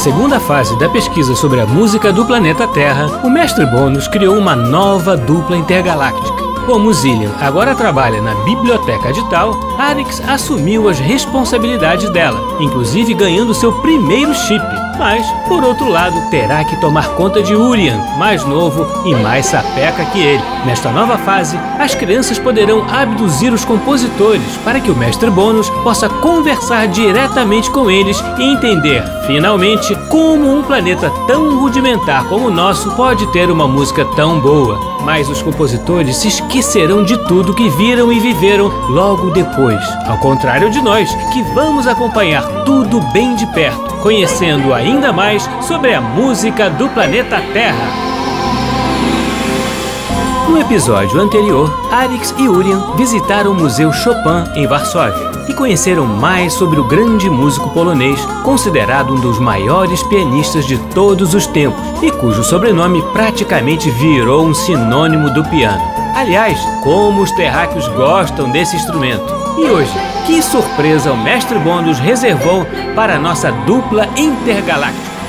Na segunda fase da pesquisa sobre a música do planeta Terra, o mestre Bônus criou uma nova dupla intergaláctica. Como Zillian agora trabalha na biblioteca de Tal, Arix assumiu as responsabilidades dela, inclusive ganhando seu primeiro chip. Mas, por outro lado, terá que tomar conta de Urian, mais novo e mais sapeca que ele. Nesta nova fase, as crianças poderão abduzir os compositores para que o mestre Bônus possa conversar diretamente com eles e entender, finalmente, como um planeta tão rudimentar como o nosso pode ter uma música tão boa. Mas os compositores se esquecerão de tudo que viram e viveram logo depois. Ao contrário de nós, que vamos acompanhar tudo bem de perto, conhecendo ainda mais sobre a música do planeta Terra. No episódio anterior, Alex e Urian visitaram o Museu Chopin em Varsóvia e conheceram mais sobre o grande músico polonês, considerado um dos maiores pianistas de todos os tempos e cujo sobrenome praticamente virou um sinônimo do piano. Aliás, como os terráqueos gostam desse instrumento. E hoje, que surpresa o mestre Bondus reservou para a nossa dupla intergaláctica?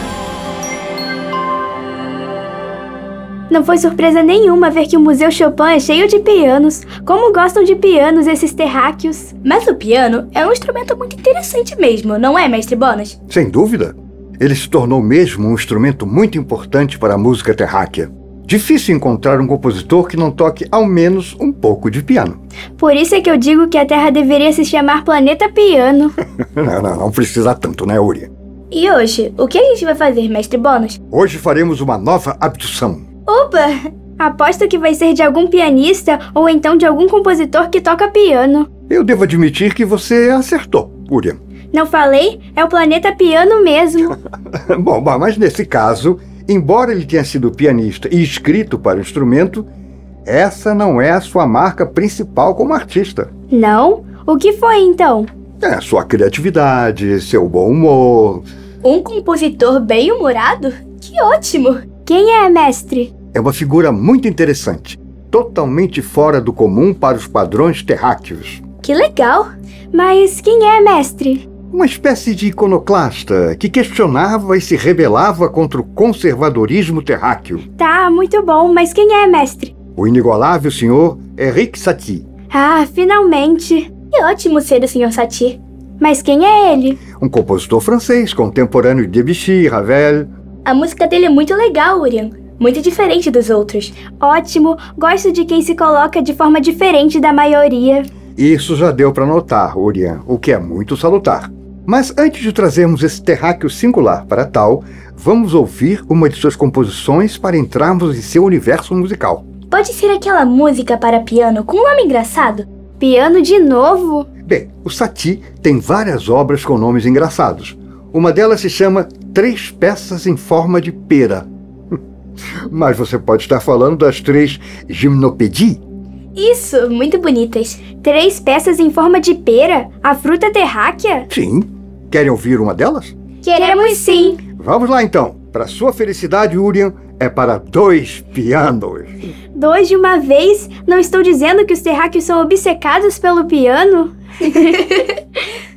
Não foi surpresa nenhuma ver que o Museu Chopin é cheio de pianos. Como gostam de pianos esses terráqueos. Mas o piano é um instrumento muito interessante mesmo, não é, mestre Bonas? Sem dúvida. Ele se tornou mesmo um instrumento muito importante para a música terráquea. Difícil encontrar um compositor que não toque ao menos um pouco de piano. Por isso é que eu digo que a Terra deveria se chamar Planeta Piano. não, não, não precisa tanto, né, Uri? E hoje, o que a gente vai fazer, mestre Bônus? Hoje faremos uma nova abdução. Opa! Aposto que vai ser de algum pianista ou então de algum compositor que toca piano. Eu devo admitir que você acertou, Urian. Não falei? É o planeta piano mesmo. Bom, mas nesse caso, embora ele tenha sido pianista e escrito para o instrumento, essa não é a sua marca principal como artista. Não? O que foi então? É sua criatividade, seu bom humor. Um compositor bem-humorado? Que ótimo! Quem é, mestre? É uma figura muito interessante, totalmente fora do comum para os padrões terráqueos. Que legal! Mas quem é, mestre? Uma espécie de iconoclasta que questionava e se rebelava contra o conservadorismo terráqueo. Tá, muito bom, mas quem é, mestre? O inigualável senhor Henrique Satie. Ah, finalmente! Que ótimo ser o senhor Satie. Mas quem é ele? Um compositor francês, contemporâneo de Debussy, Ravel. A música dele é muito legal, Urian muito diferente dos outros. Ótimo, gosto de quem se coloca de forma diferente da maioria. Isso já deu para notar, Urian, o que é muito salutar. Mas antes de trazermos esse terráqueo singular para tal, vamos ouvir uma de suas composições para entrarmos em seu universo musical. Pode ser aquela música para piano com um nome engraçado? Piano de novo? Bem, o Satie tem várias obras com nomes engraçados. Uma delas se chama Três Peças em Forma de Pera, mas você pode estar falando das três gimnopédies? Isso, muito bonitas. Três peças em forma de pera? A fruta terráquea? Sim. Querem ouvir uma delas? Queremos sim. Vamos lá então. Para sua felicidade, Urian, é para dois pianos. Dois de uma vez? Não estou dizendo que os terráqueos são obcecados pelo piano?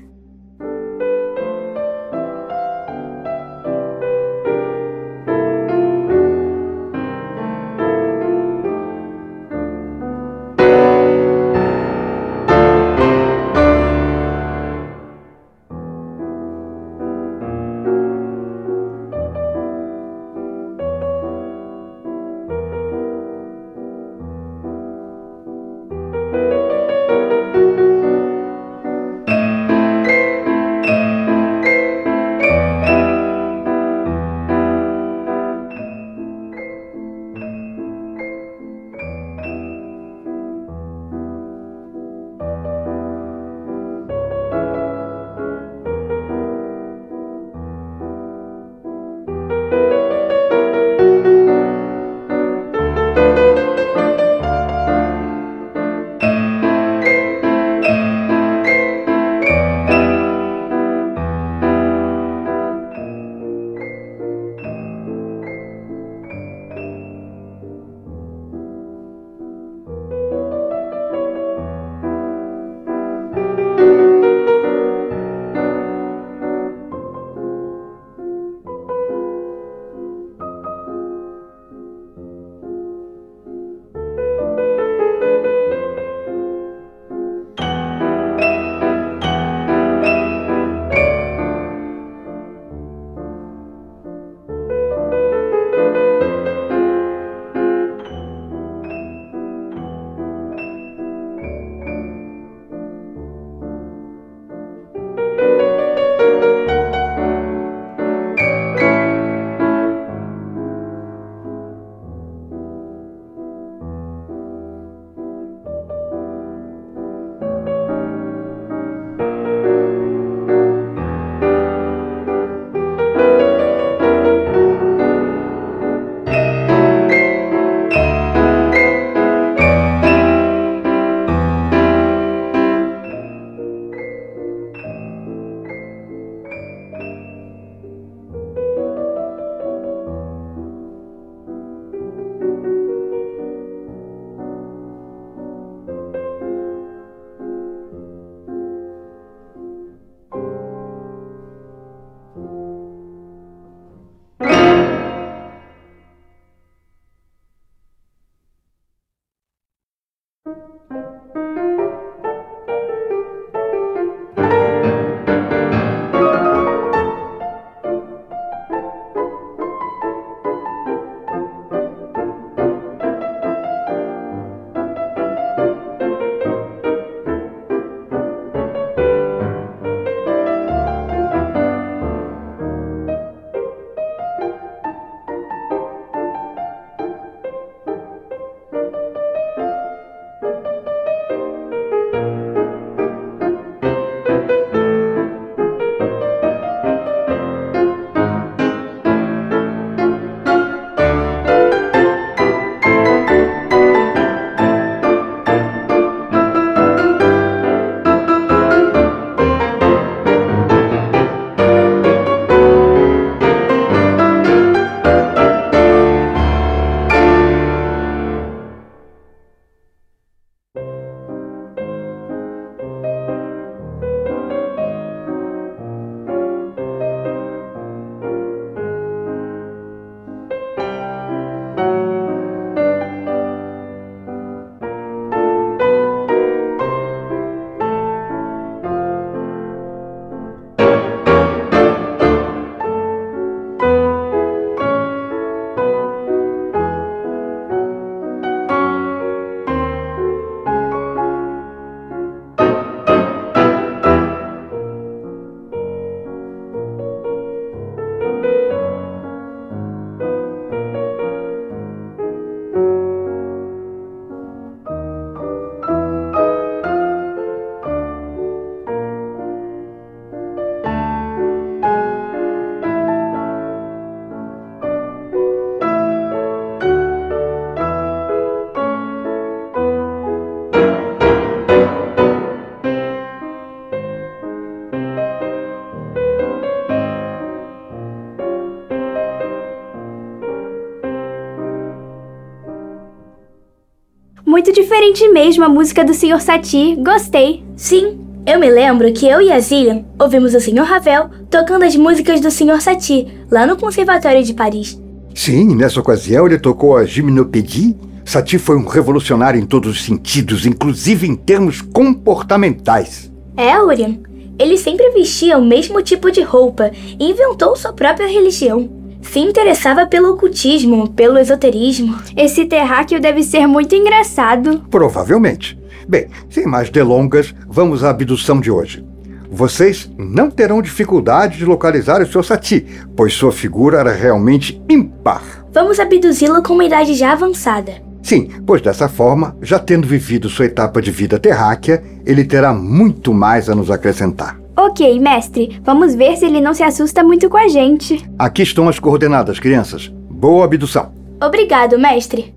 Muito diferente mesmo a música do Sr. Satie. Gostei. Sim, eu me lembro que eu e a Zillian ouvimos o Sr. Ravel tocando as músicas do Sr. Satie lá no Conservatório de Paris. Sim, nessa ocasião ele tocou a Gymnopédie. Satie foi um revolucionário em todos os sentidos, inclusive em termos comportamentais. É, Urian. Ele sempre vestia o mesmo tipo de roupa e inventou sua própria religião. Se interessava pelo ocultismo, pelo esoterismo. Esse terráqueo deve ser muito engraçado. Provavelmente. Bem, sem mais delongas, vamos à abdução de hoje. Vocês não terão dificuldade de localizar o Sr. Sati, pois sua figura era realmente impar. Vamos abduzi-lo com uma idade já avançada. Sim, pois dessa forma, já tendo vivido sua etapa de vida terráquea, ele terá muito mais a nos acrescentar. Ok, mestre. Vamos ver se ele não se assusta muito com a gente. Aqui estão as coordenadas, crianças. Boa abdução. Obrigado, mestre.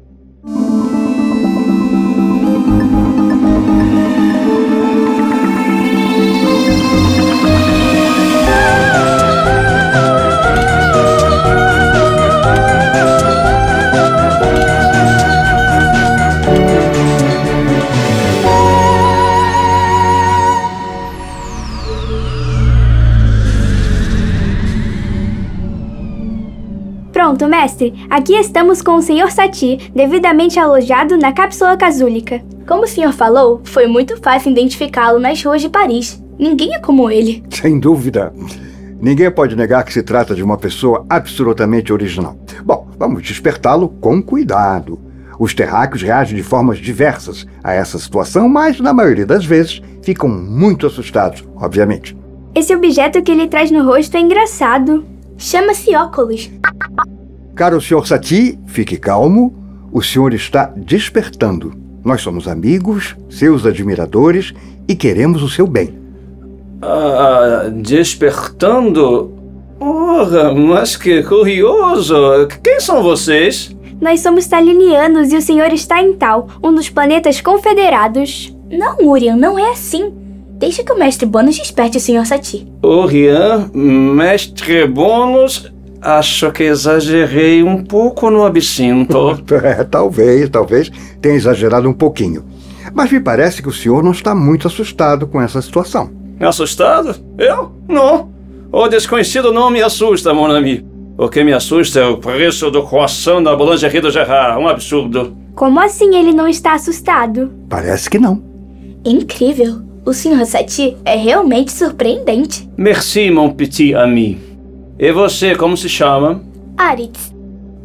Pronto, mestre. Aqui estamos com o Sr. Sati, devidamente alojado na cápsula casúlica. Como o senhor falou, foi muito fácil identificá-lo nas ruas de Paris. Ninguém é como ele. Sem dúvida. Ninguém pode negar que se trata de uma pessoa absolutamente original. Bom, vamos despertá-lo com cuidado. Os terráqueos reagem de formas diversas a essa situação, mas na maioria das vezes ficam muito assustados, obviamente. Esse objeto que ele traz no rosto é engraçado. Chama-se óculos. Caro Sr. Sati, fique calmo. O senhor está despertando. Nós somos amigos, seus admiradores e queremos o seu bem. Ah, despertando? Ora, mas que curioso! Quem são vocês? Nós somos talinianos e o senhor está em Tal, um dos planetas confederados. Não, Urian, não é assim. Deixa que o mestre Bônus desperte o Sr. Sati. Orian, mestre Bônus, acho que exagerei um pouco no absinto. É, talvez, talvez tenha exagerado um pouquinho. Mas me parece que o senhor não está muito assustado com essa situação. Assustado? Eu? Não. O desconhecido não me assusta, mon ami. O que me assusta é o preço do croissant da boulangerie do Gerard. Um absurdo. Como assim ele não está assustado? Parece que não. Incrível. O Sr. Sati é realmente surpreendente. Merci, mon petit ami. E você, como se chama? Aritz,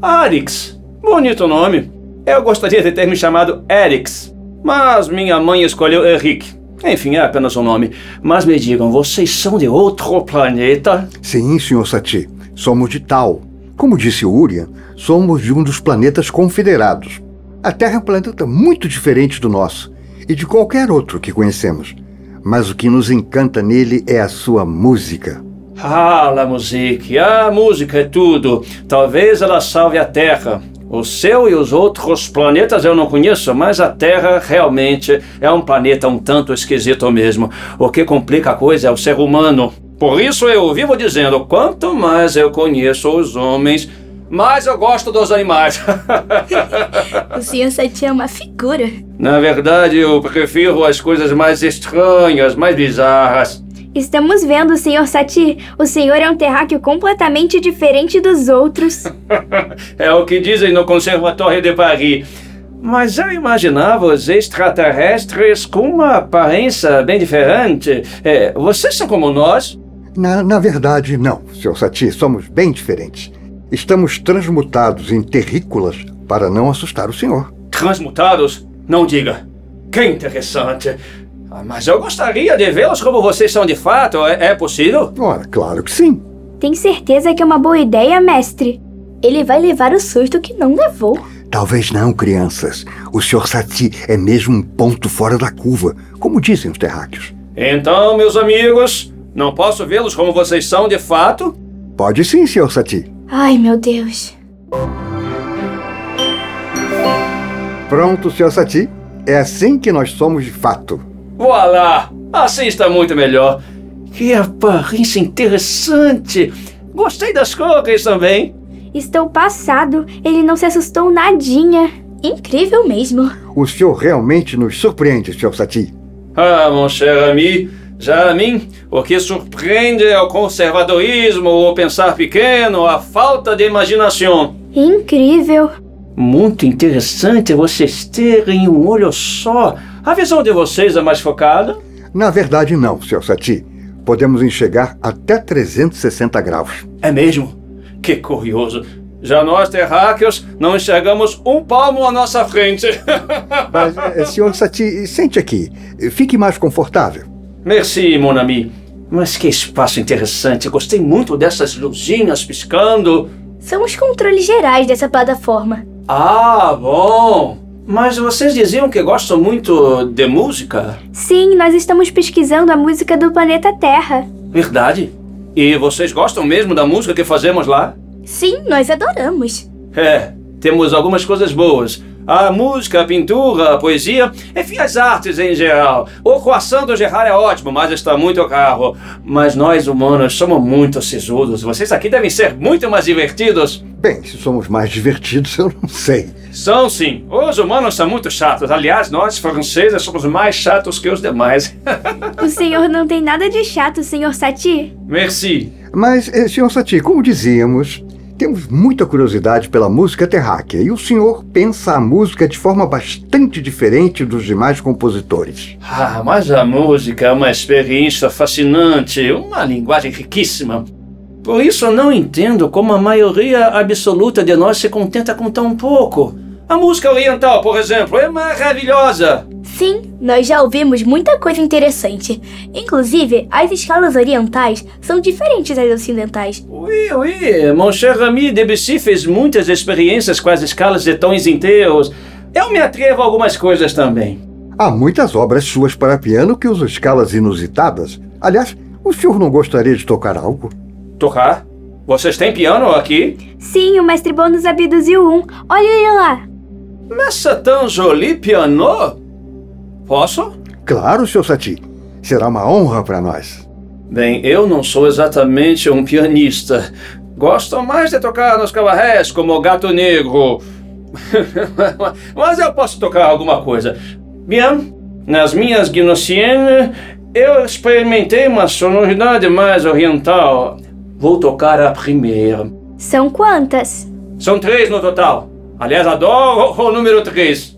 Arix. Bonito nome. Eu gostaria de ter me chamado Erix, mas minha mãe escolheu Henrique. Enfim, é apenas um nome. Mas me digam, vocês são de outro planeta? Sim, Sr. Sati. Somos de Tal. Como disse Urian, somos de um dos planetas confederados. A Terra é um planeta muito diferente do nosso e de qualquer outro que conhecemos. Mas o que nos encanta nele é a sua música. Ah, la musique. A música é tudo. Talvez ela salve a Terra. O céu e os outros planetas eu não conheço, mas a Terra realmente é um planeta um tanto esquisito mesmo. O que complica a coisa é o ser humano. Por isso eu vivo dizendo: quanto mais eu conheço os homens, mais eu gosto dos animais. o Sr. Sati é uma figura. Na verdade, eu prefiro as coisas mais estranhas, mais bizarras. Estamos vendo, Sr. Sati. O senhor é um terráqueo completamente diferente dos outros. é o que dizem no Conservatório de Paris. Mas eu imaginava os extraterrestres com uma aparência bem diferente. É, vocês são como nós? Na, na verdade, não, Sr. Sati. Somos bem diferentes. Estamos transmutados em terrícolas para não assustar o senhor. Transmutados? Não diga. Que interessante. Ah, Mas eu gostaria de vê-los como vocês são de fato. É, é possível? Ora, claro que sim. Tem certeza que é uma boa ideia, mestre? Ele vai levar o susto que não levou. Talvez não, crianças. O Sr. Sati é mesmo um ponto fora da curva, como dizem os terráqueos. Então, meus amigos, não posso vê-los como vocês são de fato? Pode sim, Sr. Sati. Ai, meu Deus. Pronto, Sr. Sati. É assim que nós somos de fato. Voilá! Assim está muito melhor. Que aparência interessante! Gostei das cores também. Estou passado. Ele não se assustou nadinha. Incrível mesmo. O senhor realmente nos surpreende, Sr. Satie. Ah, mon cher ami, já a mim, o que surpreende é o conservadorismo, o pensar pequeno, a falta de imaginação. Incrível. Muito interessante vocês terem um olho só. A visão de vocês é mais focada? Na verdade, não, Sr. Satie. Podemos enxergar até 360 graus. É mesmo? Que curioso. Já nós, terráqueos, não enxergamos um palmo à nossa frente. Mas, eh, Sr. Satie, sente aqui. Fique mais confortável. Merci, mon ami. Mas que espaço interessante. Gostei muito dessas luzinhas piscando. São os controles gerais dessa plataforma. Ah, bom. Mas vocês diziam que gostam muito de música? Sim, nós estamos pesquisando a música do planeta Terra. Verdade? E vocês gostam mesmo da música que fazemos lá? Sim, nós adoramos. É, temos algumas coisas boas. A música, a pintura, a poesia, enfim, as artes em geral. O croissant do Gerard é ótimo, mas está muito caro. Mas nós humanos somos muito sisudos. Vocês aqui devem ser muito mais divertidos. Bem, se somos mais divertidos, eu não sei. São sim. Os humanos são muito chatos. Aliás, nós franceses somos mais chatos que os demais. O senhor não tem nada de chato, senhor Satie. Merci. Mas, eh, Sr. Satie, como dizíamos, temos muita curiosidade pela música terráquea e o senhor pensa a música de forma bastante diferente dos demais compositores. Ah, mas a música é uma experiência fascinante, uma linguagem riquíssima. Por isso não entendo como a maioria absoluta de nós se contenta com tão pouco. A música oriental, por exemplo, é maravilhosa. Sim, nós já ouvimos muita coisa interessante. Inclusive, as escalas orientais são diferentes das ocidentais. Oui, oui, mon cher ami Debussy fez muitas experiências com as escalas de tons inteiros. Eu me atrevo a algumas coisas também. Há muitas obras suas para piano que usam escalas inusitadas. Aliás, o senhor não gostaria de tocar algo? Tocar? Vocês têm piano aqui? Sim, o mestre bônus abduziu um. Olha ele lá. Mais c'est un joli piano. Posso? Claro, Sr. Satie. Será uma honra para nós. Bem, eu não sou exatamente um pianista. Gosto mais de tocar nos cabarés como o Gato Negro. Mas eu posso tocar alguma coisa. Bien, nas minhas Gnossiennes, eu experimentei uma sonoridade mais oriental. Vou tocar a primeira. São quantas? São três no total. Aliás, adoro o número três.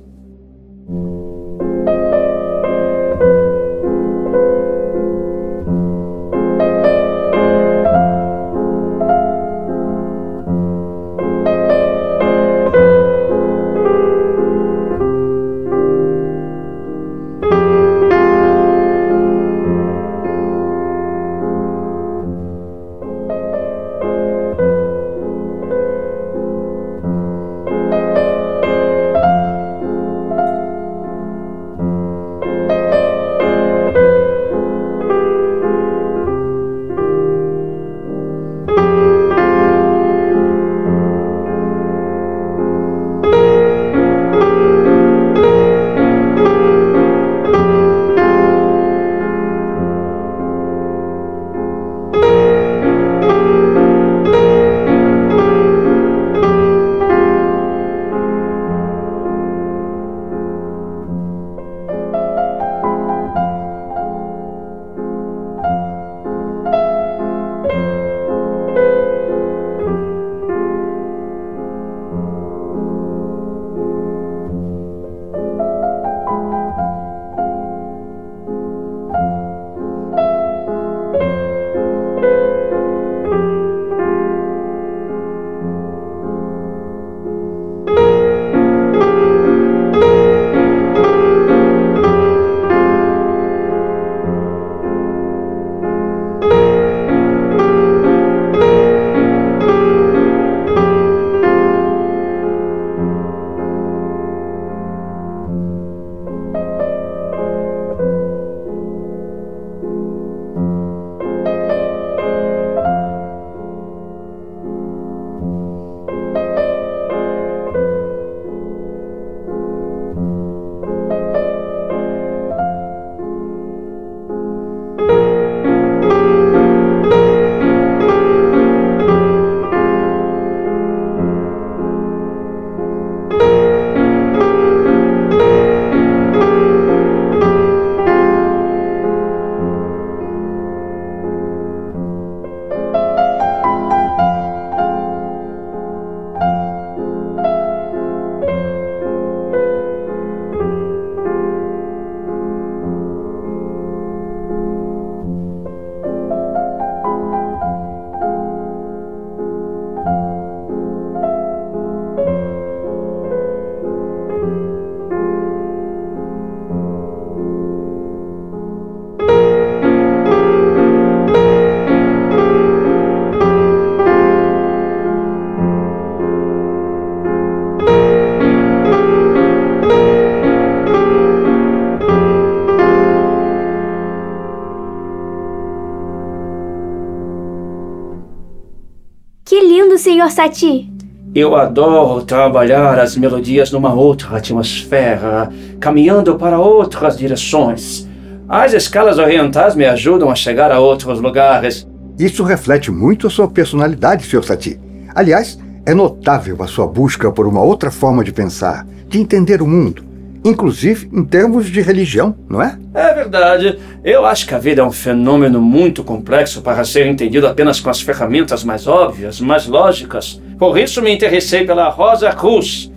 Sr. Sati? Eu adoro trabalhar as melodias numa outra atmosfera, caminhando para outras direções. As escalas orientais me ajudam a chegar a outros lugares. Isso reflete muito a sua personalidade, Sr. Sati. Aliás, é notável a sua busca por uma outra forma de pensar, de entender o mundo, inclusive em termos de religião, não é? É verdade. Eu acho que a vida é um fenômeno muito complexo para ser entendido apenas com as ferramentas mais óbvias, mais lógicas. Por isso me interessei pela Rosa Cruz.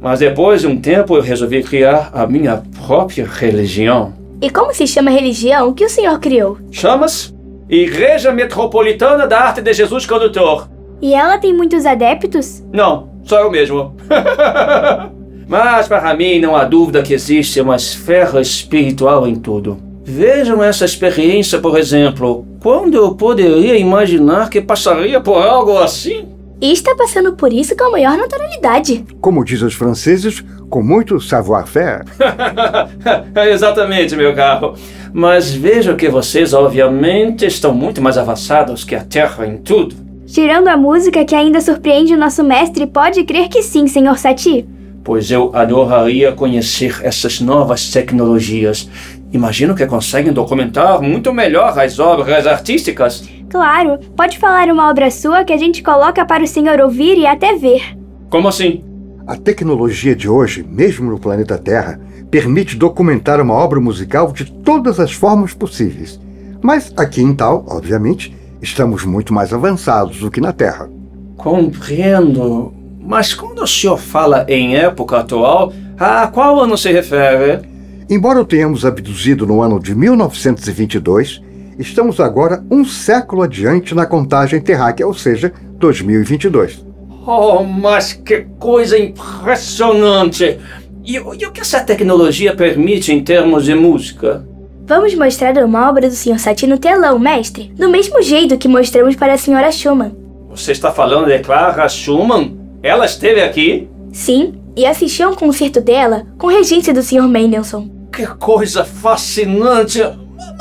Mas depois de um tempo eu resolvi criar a minha própria religião. E como se chama a religião que o senhor criou? Chama-se Igreja Metropolitana da Arte de Jesus Condutor. E ela tem muitos adeptos? Não, só eu mesmo. Mas para mim não há dúvida que existe uma esfera espiritual em tudo. Vejam essa experiência, por exemplo. Quando eu poderia imaginar que passaria por algo assim? E está passando por isso com a maior naturalidade. Como dizem os franceses, com muito savoir-faire. Exatamente, meu caro. Mas vejo que vocês, obviamente, estão muito mais avançados que a Terra em tudo. Tirando a música que ainda surpreende o nosso mestre, pode crer que sim, Sr. Sati. Pois eu adoraria conhecer essas novas tecnologias. Imagino que conseguem documentar muito melhor as obras artísticas. Claro, pode falar uma obra sua que a gente coloca para o senhor ouvir e até ver. Como assim? A tecnologia de hoje, mesmo no planeta Terra, permite documentar uma obra musical de todas as formas possíveis. Mas aqui em Tal, obviamente, estamos muito mais avançados do que na Terra. Compreendo. Mas quando o senhor fala em época atual, a qual ano se refere? Embora o tenhamos abduzido no ano de 1922, estamos agora um século adiante na contagem terráquea, ou seja, 2022. Oh, mas que coisa impressionante! E, e o que essa tecnologia permite em termos de música? Vamos mostrar uma obra do Sr. Sati no telão, mestre. Do mesmo jeito que mostramos para a Sra. Schumann. Você está falando de Clara Schumann? Ela esteve aqui? Sim, e assisti a um concerto dela com regência do Sr. Mendelssohn. Que coisa fascinante!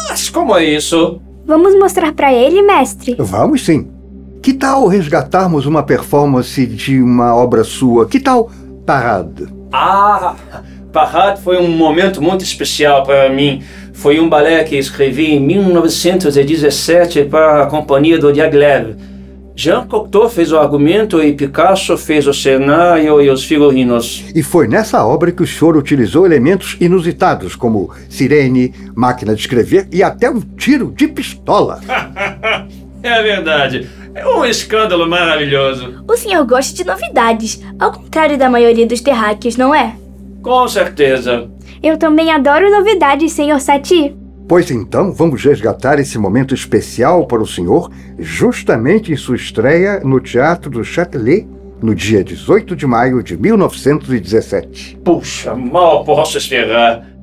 Mas como é isso? Vamos mostrar para ele, mestre. Vamos sim. Que tal resgatarmos uma performance de uma obra sua? Que tal Parade? Ah, Parade foi um momento muito especial para mim. Foi um balé que escrevi em 1917 para a companhia do Diaghilev. Jean Cocteau fez o argumento e Picasso fez o cenário e os figurinos. E foi nessa obra que o senhor utilizou elementos inusitados, como sirene, máquina de escrever e até um tiro de pistola. é verdade. É um escândalo maravilhoso. O senhor gosta de novidades, ao contrário da maioria dos terráqueos, não é? Com certeza. Eu também adoro novidades, Sr. Sati. Pois então, vamos resgatar esse momento especial para o senhor, justamente em sua estreia no Teatro do Châtelet, no dia 18 de maio de 1917. Puxa, mal posso esperar.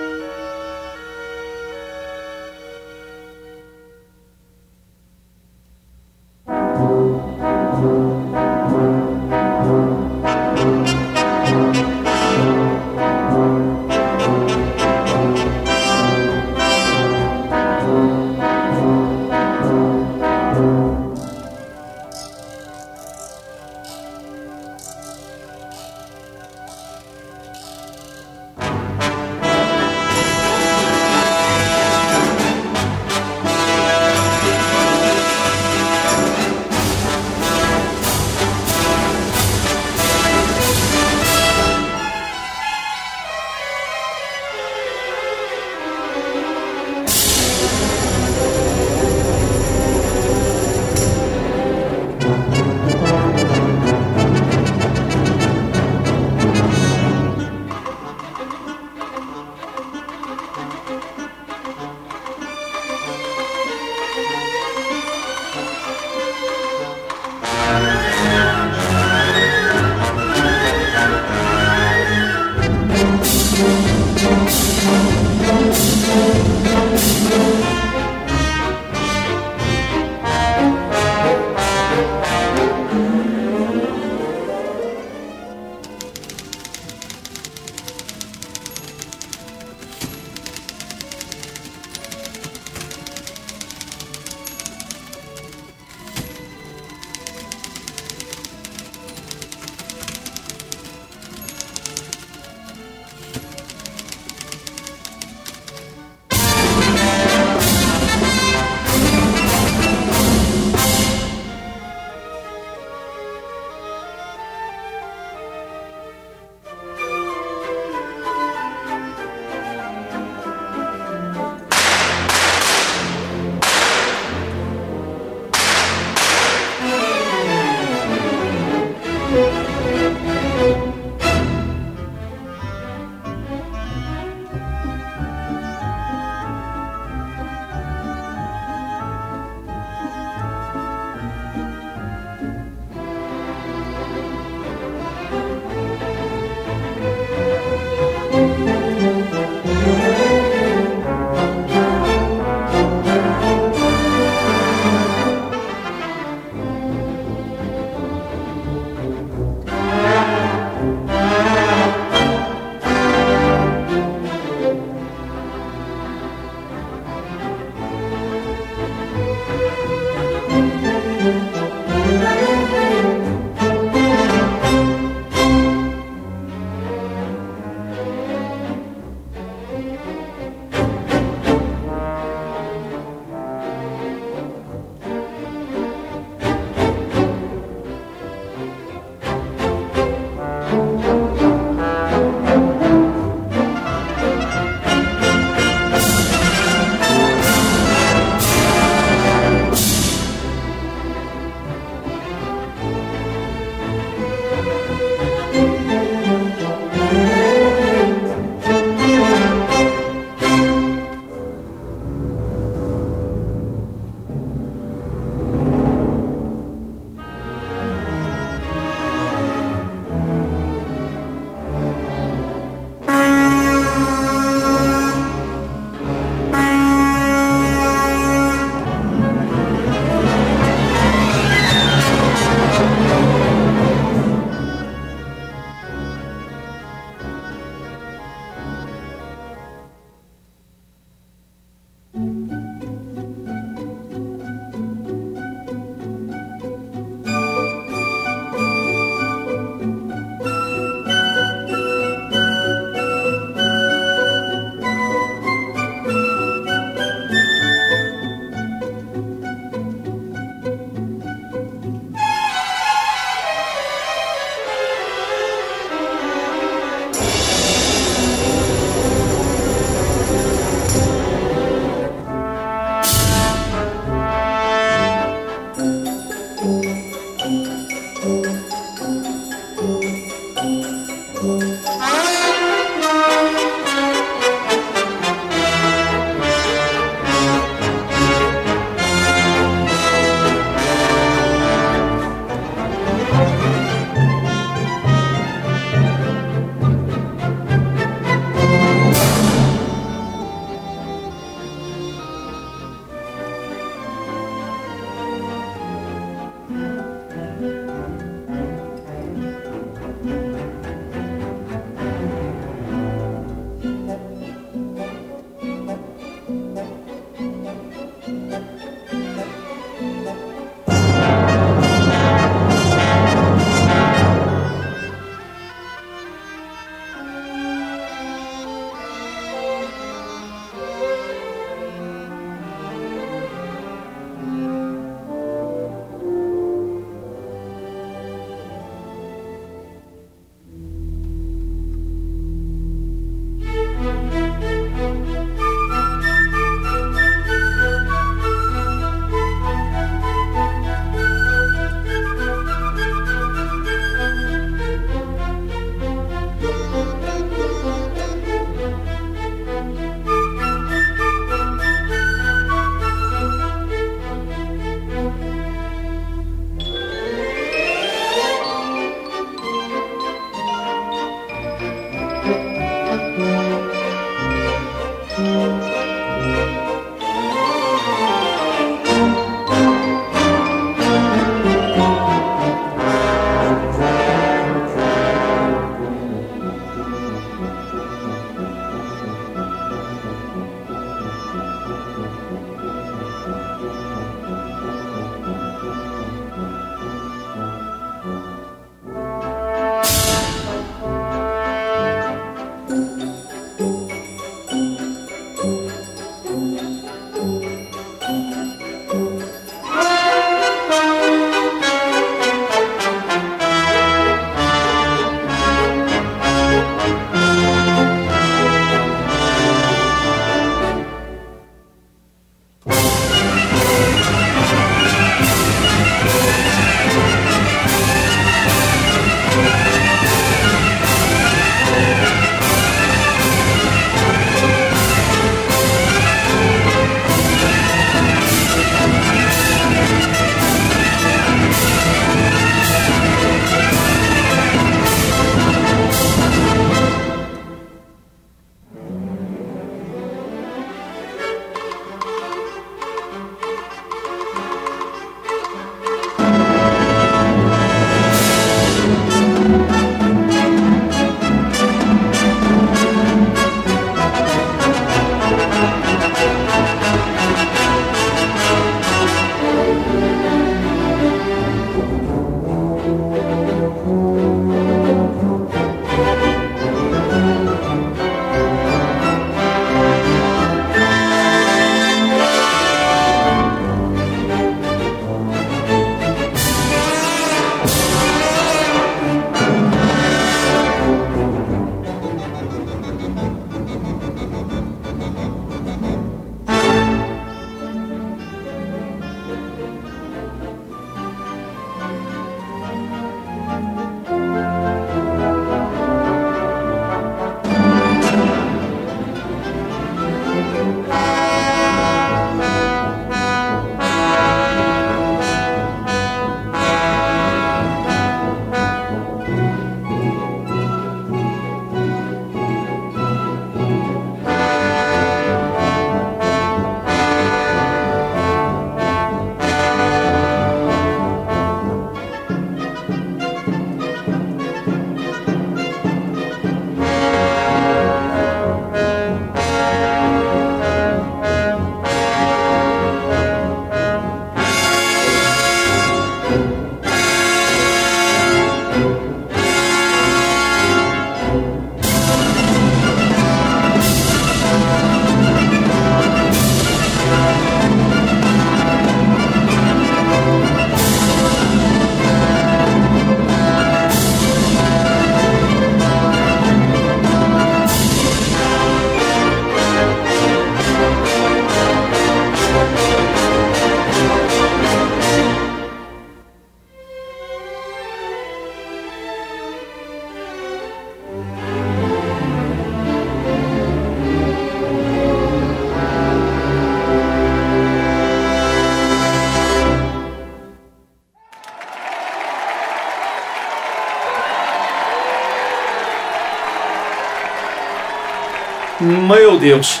Deus,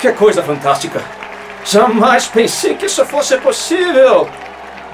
que coisa fantástica! Jamais pensei que isso fosse possível!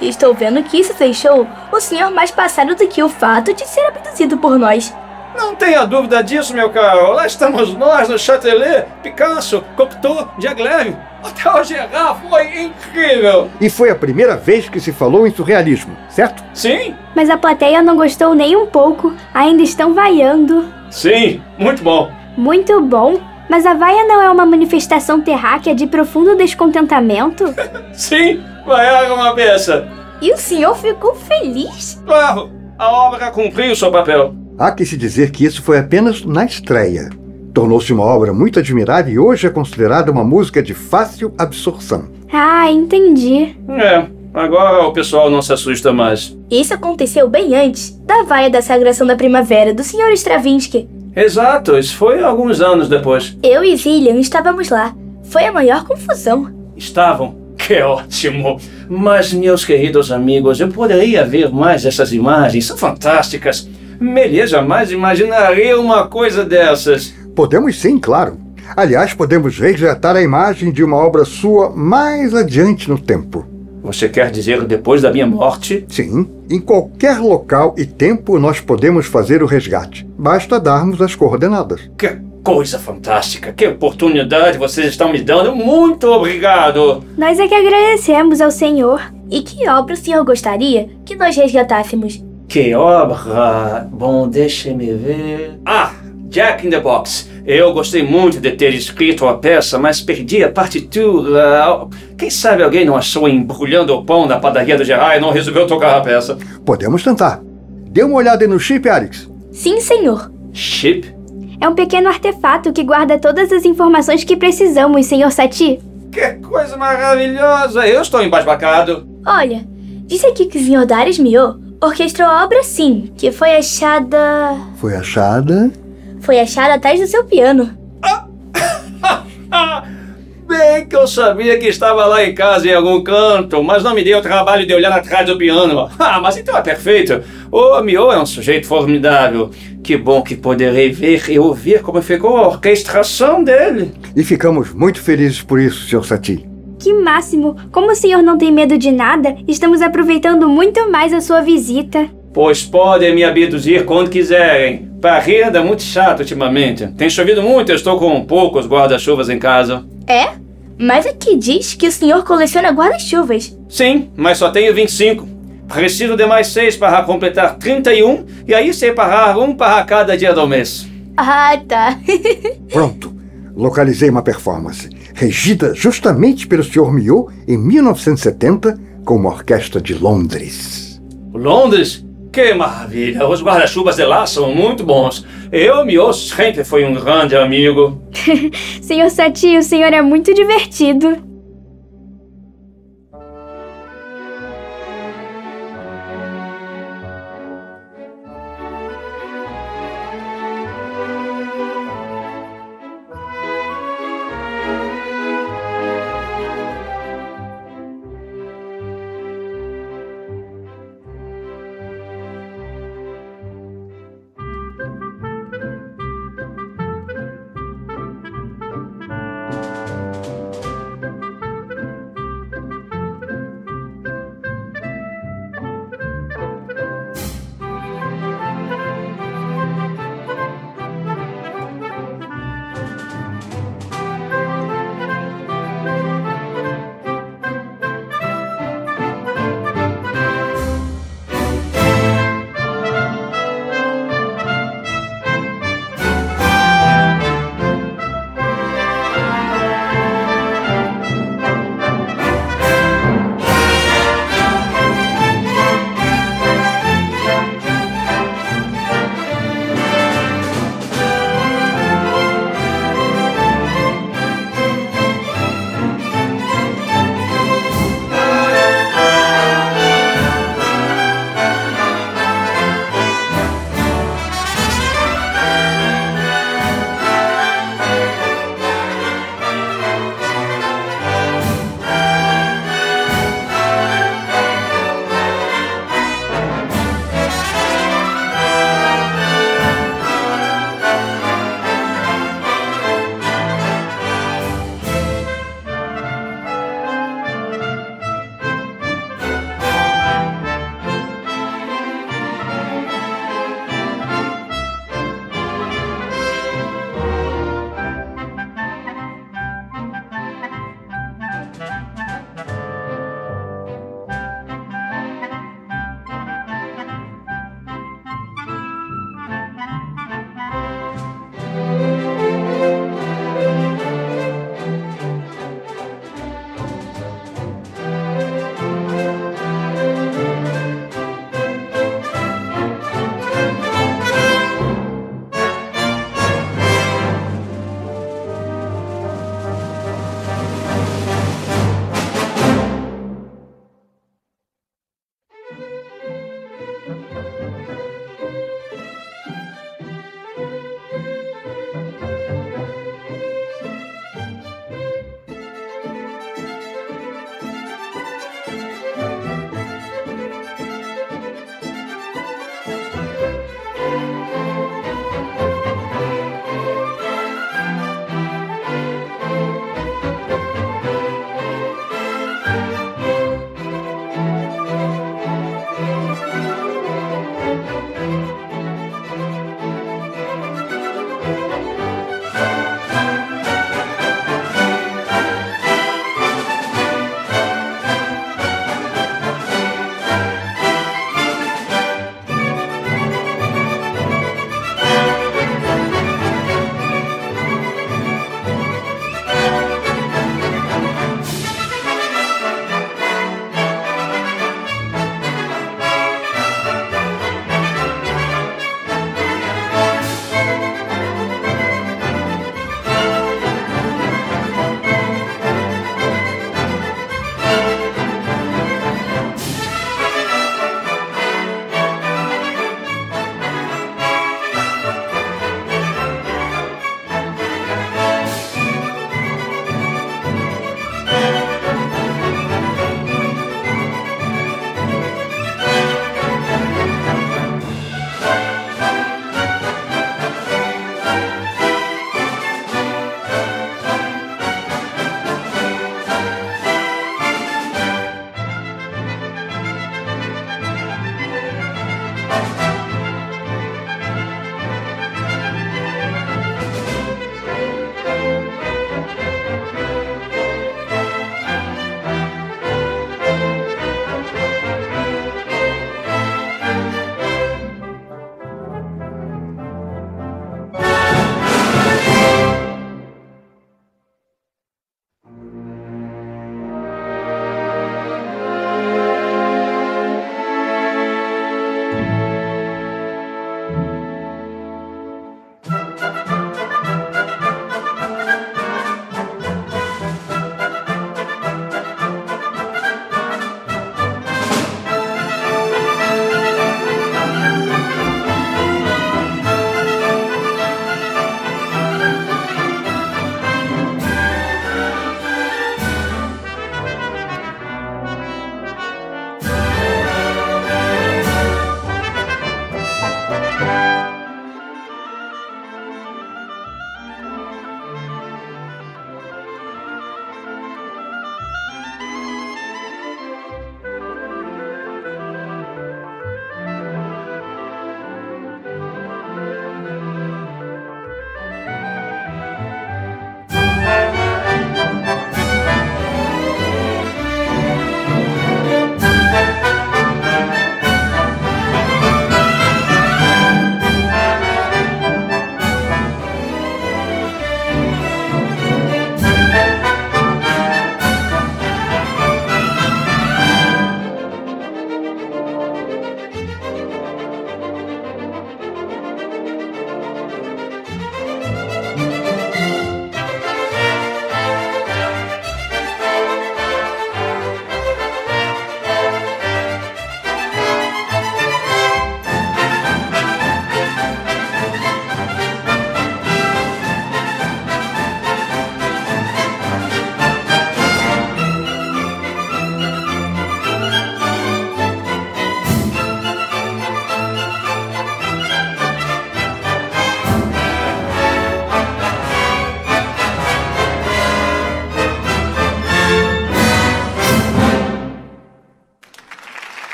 Estou vendo que isso deixou o senhor mais passado do que o fato de ser abduzido por nós. Não tenha dúvida disso, meu caro. Lá estamos nós no Châtelet, Picasso, Cocteau, Diaghilev. Até o Gerard foi incrível. E foi a primeira vez que se falou em surrealismo, certo? Sim, Mas a plateia não gostou nem um pouco. Ainda estão vaiando. sim, muito bom. Muito bom. Mas a vaia não é uma manifestação terráquea de profundo descontentamento? Sim, vai uma peça. E o senhor ficou feliz? Claro, a obra cumpriu seu papel. Há que se dizer que isso foi apenas na estreia. Tornou-se uma obra muito admirada e hoje é considerada uma música de fácil absorção. Ah, entendi. É, agora o pessoal não se assusta mais. Isso aconteceu bem antes da vaia da sagração da primavera do senhor Stravinsky. Exato, isso foi alguns anos depois. Eu e Zillian estávamos lá. Foi a maior confusão. Estavam. Que ótimo! Mas, meus queridos amigos, eu poderia ver mais essas imagens, são fantásticas. Melia jamais imaginaria uma coisa dessas. Podemos sim, claro. Aliás, podemos resgatar a imagem de uma obra sua mais adiante no tempo. Você quer dizer depois da minha morte? Sim, em qualquer local e tempo nós podemos fazer o resgate. Basta darmos as coordenadas. Que coisa fantástica! Que oportunidade vocês estão me dando! Muito obrigado! Nós é que agradecemos ao Senhor. E que obra o senhor gostaria que nós resgatássemos? Que obra! Bom, deixe-me ver. Ah, Jack in the Box. Eu gostei muito de ter escrito a peça, mas perdi a partitura. Quem sabe alguém não achou embrulhando o pão na padaria do Gerard e não resolveu tocar a peça? Podemos tentar. Dê uma olhada aí no chip, Alex. Sim, senhor. Chip? É um pequeno artefato que guarda todas as informações que precisamos, Senhor Sati. Que coisa maravilhosa! Eu estou embasbacado. Olha, disse aqui que o senhor Darius Mio orquestrou a obra sim, que foi achada. Foi achada. Foi achada atrás do seu piano. Bem que eu sabia que estava lá em casa em algum canto, mas não me deu o trabalho de olhar atrás do piano. Ah, mas então é perfeito. O Mio é um sujeito formidável. Que bom que poderei ver e ouvir como ficou a orquestração dele. E ficamos muito felizes por isso, Sr. Sati. Que máximo! Como o senhor não tem medo de nada, estamos aproveitando muito mais a sua visita. Pois podem me abduzir quando quiserem. Paris anda muito chato ultimamente. Tem chovido muito, eu estou com poucos guarda-chuvas em casa. É? Mas aqui diz que o senhor coleciona guarda-chuvas. Sim, mas só tenho 25. Preciso de mais seis para completar 31 e aí separar um para cada dia do mês. Ah, tá. Pronto. Localizei uma performance, regida justamente pelo Sr. Mio em 1970 com uma orquestra de Londres. Londres? Que maravilha! Os guarda-chuvas de lá são muito bons. Eu, Mio, sempre fui um grande amigo. Senhor Sati, o senhor é muito divertido.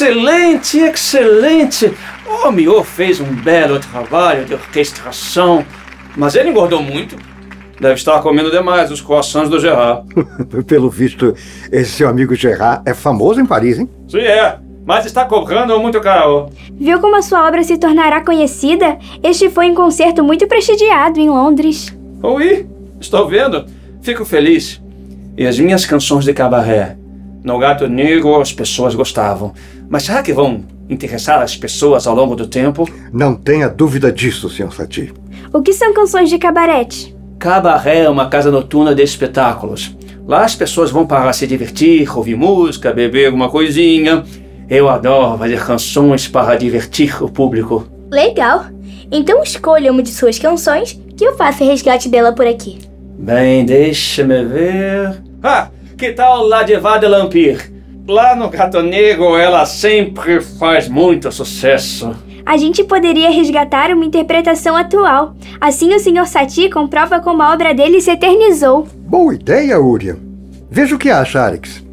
Excelente, excelente! O Mio fez um belo trabalho de orquestração, mas ele engordou muito. Deve estar comendo demais os croissants do Gerard. Pelo visto, esse seu amigo Gerard é famoso em Paris, hein? Sim, é. Mas está cobrando muito caro. Viu como a sua obra se tornará conhecida? Este foi um concerto muito prestigiado em Londres. Oi, estou vendo. Fico feliz. E as minhas canções de cabaré? No Gato Negro as pessoas gostavam. Mas será que vão interessar as pessoas ao longo do tempo? Não tenha dúvida disso, Sr. Satie. O que são canções de cabarete? Cabaré é uma casa noturna de espetáculos. Lá as pessoas vão para se divertir, ouvir música, beber alguma coisinha. Eu adoro fazer canções para divertir o público. Legal! Então escolha uma de suas canções que eu faça resgate dela por aqui. Bem, deixa-me ver. Ah, que tal Diva de Lampir? Lá no Gato Negro ela sempre faz muito sucesso. A gente poderia resgatar uma interpretação atual. Assim o Sr. Satie comprova como a obra dele se eternizou. Boa ideia, Urian. Veja o que acha, Arix.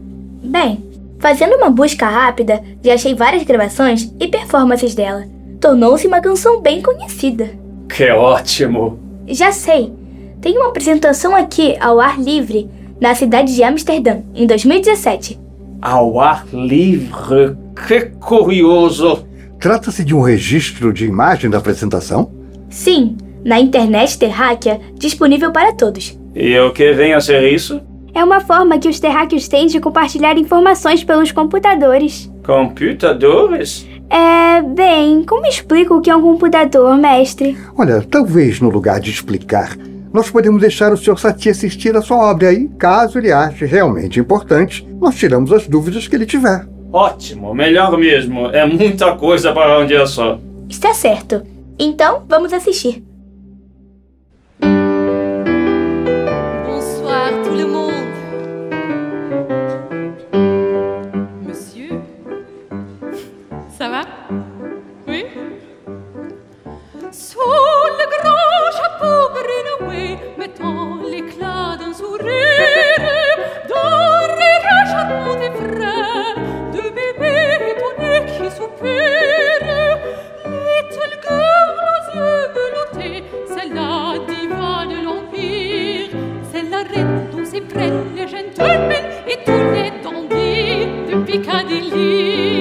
Bem, fazendo uma busca rápida, já achei várias gravações e performances dela. Tornou-se uma canção bem conhecida. Que ótimo! Já sei. Tem uma apresentação aqui ao ar livre na cidade de Amsterdã, em 2017. Ao ar livre? Que curioso! Trata-se de um registro de imagem da apresentação? Sim, na internet terráquea, disponível para todos. E o que vem a ser isso? É uma forma que os terráqueos têm de compartilhar informações pelos computadores. Computadores? É, bem, como explico o que é um computador, mestre? Olha, talvez no lugar de explicar, nós podemos deixar o Sr. Satie assistir a sua obra aí, caso ele ache realmente importante, nós tiramos as dúvidas que ele tiver. Ótimo, melhor mesmo. É muita coisa para um dia só. Está certo. Então, vamos assistir. Et tous les dandys de Piccadilly.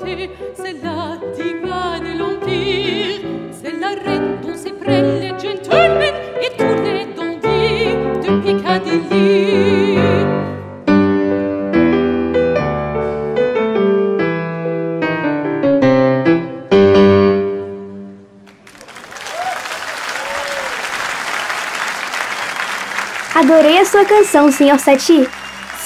beauté, c'est la diva de l'Empire, c'est la reine dont ses les gentlemen et tous les dandys de Piccadilly. Adorei a sua canção, Sr. Sati.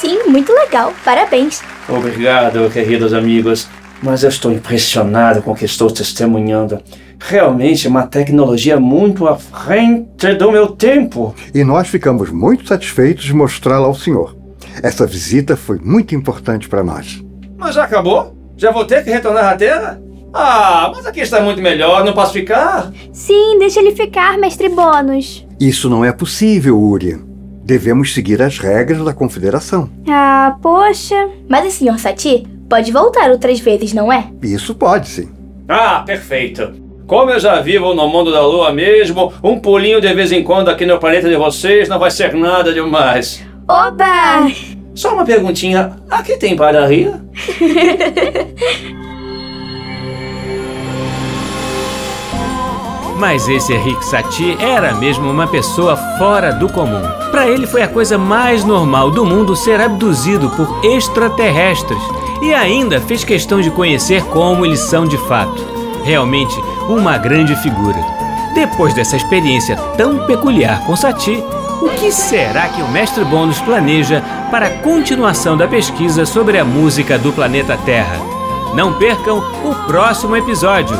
Sim, muito legal. Parabéns. Obrigado, queridos amigos. Mas eu estou impressionado com o que estou testemunhando. Realmente uma tecnologia muito à frente do meu tempo. E nós ficamos muito satisfeitos de mostrá-la ao senhor. Essa visita foi muito importante para nós. Mas já acabou? Já vou ter que retornar à Terra? Ah, mas aqui está muito melhor, não posso ficar? Sim, deixa ele ficar, mestre Bônus. Isso não é possível, Uri. Devemos seguir as regras da Confederação. Ah, poxa. Mas o Sr. Sati pode voltar outras vezes, não é? Isso pode sim. Ah, perfeito. Como eu já vivo no mundo da Lua mesmo, um pulinho de vez em quando aqui no planeta de vocês não vai ser nada demais. Oba! Só uma perguntinha, aqui tem padaria? Mas esse Rick Satie era mesmo uma pessoa fora do comum. Para ele foi a coisa mais normal do mundo ser abduzido por extraterrestres e ainda fez questão de conhecer como eles são de fato. Realmente uma grande figura. Depois dessa experiência tão peculiar com Satie, o que será que o mestre Bônus planeja para a continuação da pesquisa sobre a música do planeta Terra? Não percam o próximo episódio.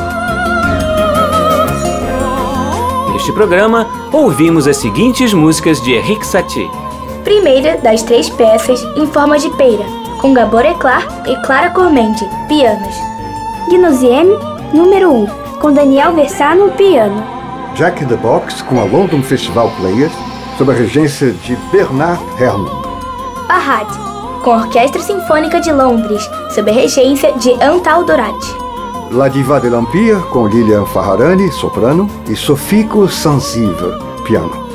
Neste programa, ouvimos as seguintes músicas de Henrique Satie. Primeira das três peças em forma de pera, com Gabor Eclar e Clara Cormendi, pianos. Gnosieme, número 1, com Daniel Versar no piano. Jack in the Box com a London Festival Players, sob a regência de Bernard Herrmann. Parrad, com a Orquestra Sinfônica de Londres, sob a regência de Antal Dorati. La Diva de l'Empire com Lilian Farharani, soprano, e Sofico Sansiva, piano.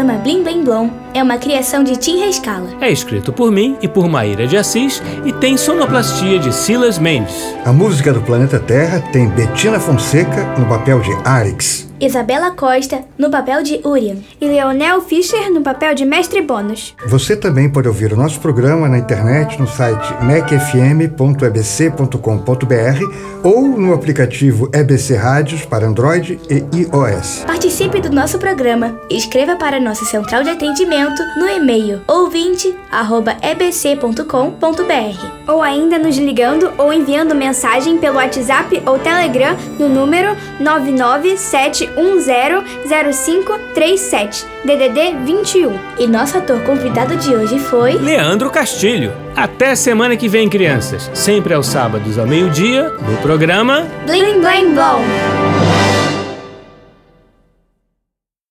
Programa Blim Blim Blom é uma criação de Tim Rescala. É escrito por mim e por Maíra de Assis e tem sonoplastia de Silas Mendes. A música do planeta Terra tem Bettina Fonseca no papel de Arix. Isabela Costa, no papel de Urian. E Leonel Fischer no papel de mestre Bônus. Você também pode ouvir o nosso programa na internet no site mecfm.ebc.com.br ou no aplicativo EBC Rádios para Android e iOS. Participe do nosso programa. Escreva para nossa central de atendimento no e-mail ouvinte@ebc.com.br. Ou ainda nos ligando ou enviando mensagem pelo WhatsApp ou Telegram no número 997100537, DDD 21. E nosso ator convidado de hoje foi Leandro Castilho. Até semana que vem, crianças. Sempre aos sábados ao meio-dia, no programa Blim Blim Blom.